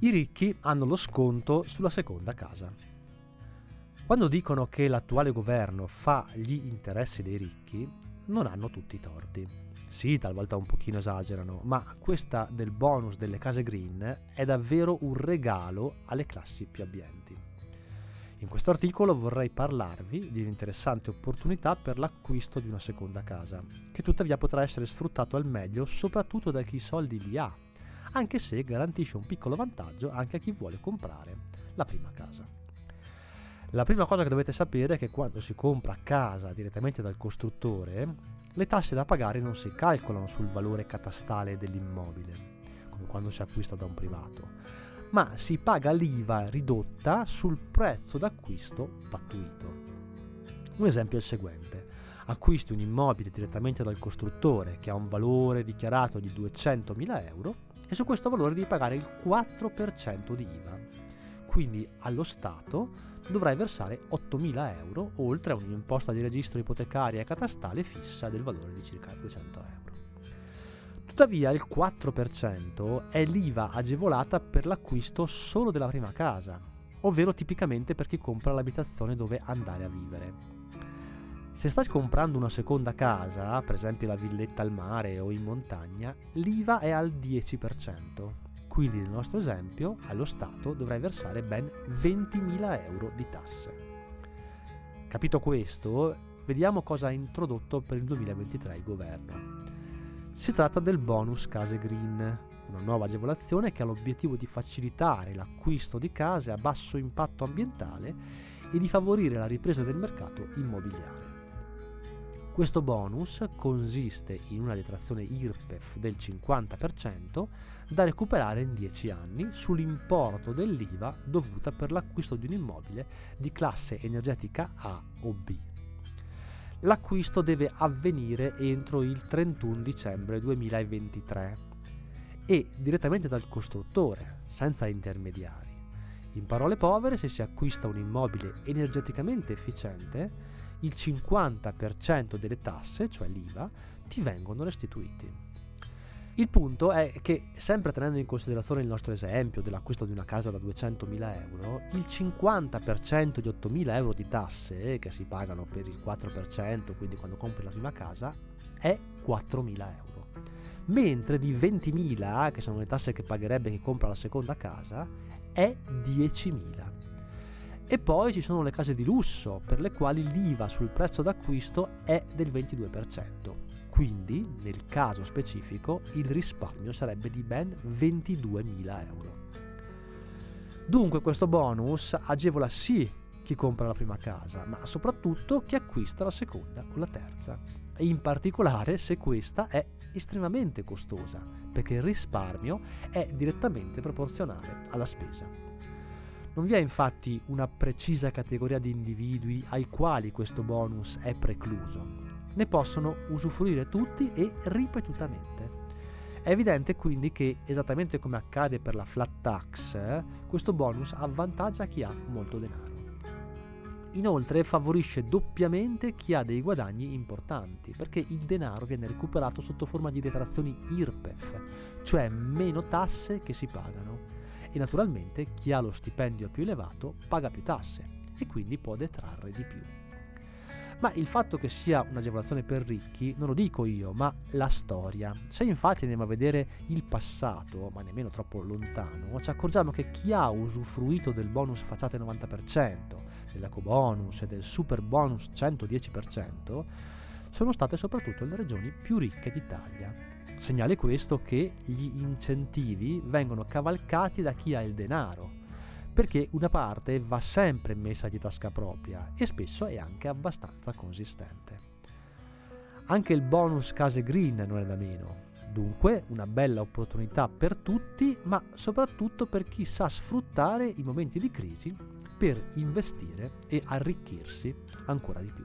I ricchi hanno lo sconto sulla seconda casa. Quando dicono che l'attuale governo fa gli interessi dei ricchi, non hanno tutti i torti. Sì, talvolta un pochino esagerano, ma questa del bonus delle case green è davvero un regalo alle classi più abbienti. In questo articolo vorrei parlarvi di un'interessante opportunità per l'acquisto di una seconda casa, che tuttavia potrà essere sfruttato al meglio soprattutto da chi i soldi li ha anche se garantisce un piccolo vantaggio anche a chi vuole comprare la prima casa. La prima cosa che dovete sapere è che quando si compra casa direttamente dal costruttore, le tasse da pagare non si calcolano sul valore catastale dell'immobile, come quando si acquista da un privato, ma si paga l'IVA ridotta sul prezzo d'acquisto pattuito. Un esempio è il seguente. Acquisti un immobile direttamente dal costruttore che ha un valore dichiarato di 200.000 euro e su questo valore devi pagare il 4% di IVA. Quindi allo Stato dovrai versare 8.000 euro oltre a un'imposta di registro ipotecaria e catastale fissa del valore di circa 200 euro. Tuttavia il 4% è l'IVA agevolata per l'acquisto solo della prima casa, ovvero tipicamente per chi compra l'abitazione dove andare a vivere. Se stai comprando una seconda casa, per esempio la villetta al mare o in montagna, l'IVA è al 10%. Quindi nel nostro esempio, allo Stato dovrai versare ben 20.000 euro di tasse. Capito questo, vediamo cosa ha introdotto per il 2023 il governo. Si tratta del bonus case green, una nuova agevolazione che ha l'obiettivo di facilitare l'acquisto di case a basso impatto ambientale e di favorire la ripresa del mercato immobiliare. Questo bonus consiste in una detrazione IRPEF del 50% da recuperare in 10 anni sull'importo dell'IVA dovuta per l'acquisto di un immobile di classe energetica A o B. L'acquisto deve avvenire entro il 31 dicembre 2023 e direttamente dal costruttore, senza intermediari. In parole povere, se si acquista un immobile energeticamente efficiente, il 50% delle tasse, cioè l'IVA, ti vengono restituiti. Il punto è che, sempre tenendo in considerazione il nostro esempio dell'acquisto di una casa da 200.000 euro, il 50% di 8.000 euro di tasse che si pagano per il 4%, quindi quando compri la prima casa, è 4.000 euro. Mentre di 20.000, che sono le tasse che pagherebbe chi compra la seconda casa, è 10.000. E poi ci sono le case di lusso, per le quali l'IVA sul prezzo d'acquisto è del 22%. Quindi, nel caso specifico, il risparmio sarebbe di ben 22.000 euro. Dunque questo bonus agevola sì chi compra la prima casa, ma soprattutto chi acquista la seconda o la terza. In particolare se questa è estremamente costosa, perché il risparmio è direttamente proporzionale alla spesa. Non vi è infatti una precisa categoria di individui ai quali questo bonus è precluso. Ne possono usufruire tutti e ripetutamente. È evidente quindi che, esattamente come accade per la flat tax, questo bonus avvantaggia chi ha molto denaro. Inoltre favorisce doppiamente chi ha dei guadagni importanti, perché il denaro viene recuperato sotto forma di detrazioni IRPEF, cioè meno tasse che si pagano e naturalmente chi ha lo stipendio più elevato paga più tasse e quindi può detrarre di più. Ma il fatto che sia un'agevolazione per ricchi non lo dico io, ma la storia. Se infatti andiamo a vedere il passato, ma nemmeno troppo lontano, ci accorgiamo che chi ha usufruito del bonus facciate 90%, dell'eco bonus e del super bonus 110%, sono state soprattutto le regioni più ricche d'Italia Segnale questo che gli incentivi vengono cavalcati da chi ha il denaro, perché una parte va sempre messa di tasca propria e spesso è anche abbastanza consistente. Anche il bonus case green non è da meno, dunque una bella opportunità per tutti, ma soprattutto per chi sa sfruttare i momenti di crisi per investire e arricchirsi ancora di più.